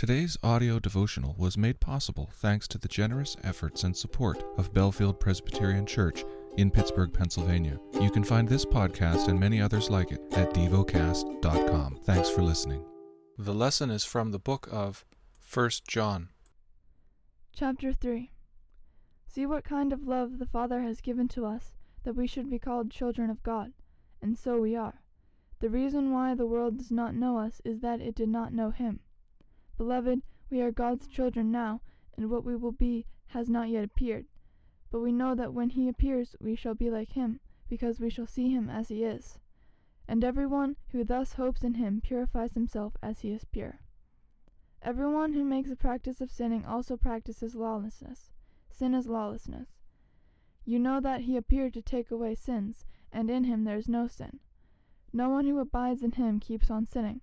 Today's audio devotional was made possible thanks to the generous efforts and support of Bellefield Presbyterian Church in Pittsburgh, Pennsylvania. You can find this podcast and many others like it at devocast.com. Thanks for listening. The lesson is from the book of 1 John. Chapter 3 See what kind of love the Father has given to us, that we should be called children of God, and so we are. The reason why the world does not know us is that it did not know Him. Beloved, we are God's children now, and what we will be has not yet appeared. But we know that when he appears we shall be like him, because we shall see him as he is. And every one who thus hopes in him purifies himself as he is pure. Every one who makes a practice of sinning also practices lawlessness. Sin is lawlessness. You know that he appeared to take away sins, and in him there is no sin. No one who abides in him keeps on sinning.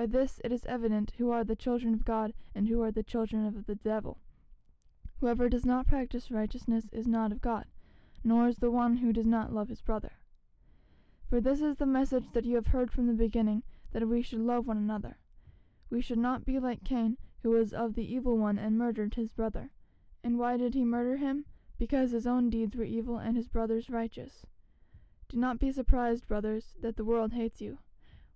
By this it is evident who are the children of God and who are the children of the devil. Whoever does not practice righteousness is not of God, nor is the one who does not love his brother. For this is the message that you have heard from the beginning, that we should love one another. We should not be like Cain, who was of the evil one and murdered his brother. And why did he murder him? Because his own deeds were evil and his brother's righteous. Do not be surprised, brothers, that the world hates you.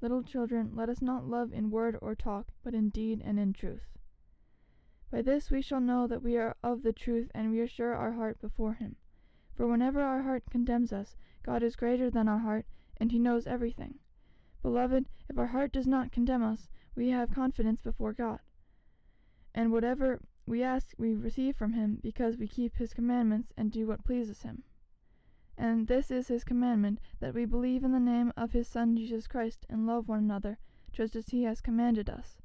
Little children, let us not love in word or talk, but in deed and in truth. By this we shall know that we are of the truth and reassure our heart before Him. For whenever our heart condemns us, God is greater than our heart, and He knows everything. Beloved, if our heart does not condemn us, we have confidence before God. And whatever we ask, we receive from Him, because we keep His commandments and do what pleases Him. And this is his commandment, that we believe in the name of his Son Jesus Christ, and love one another, just as he has commanded us.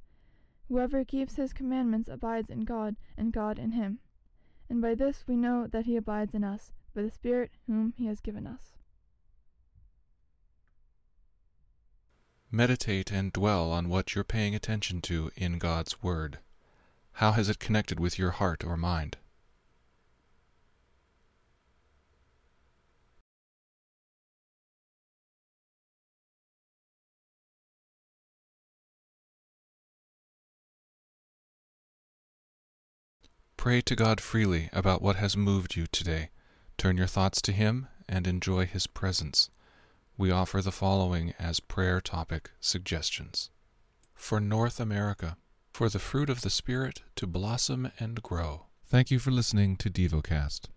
Whoever keeps his commandments abides in God, and God in him. And by this we know that he abides in us, by the Spirit whom he has given us. Meditate and dwell on what you're paying attention to in God's Word. How has it connected with your heart or mind? Pray to God freely about what has moved you today. Turn your thoughts to Him and enjoy His presence. We offer the following as prayer topic suggestions. For North America, for the fruit of the Spirit to blossom and grow. Thank you for listening to DevoCast.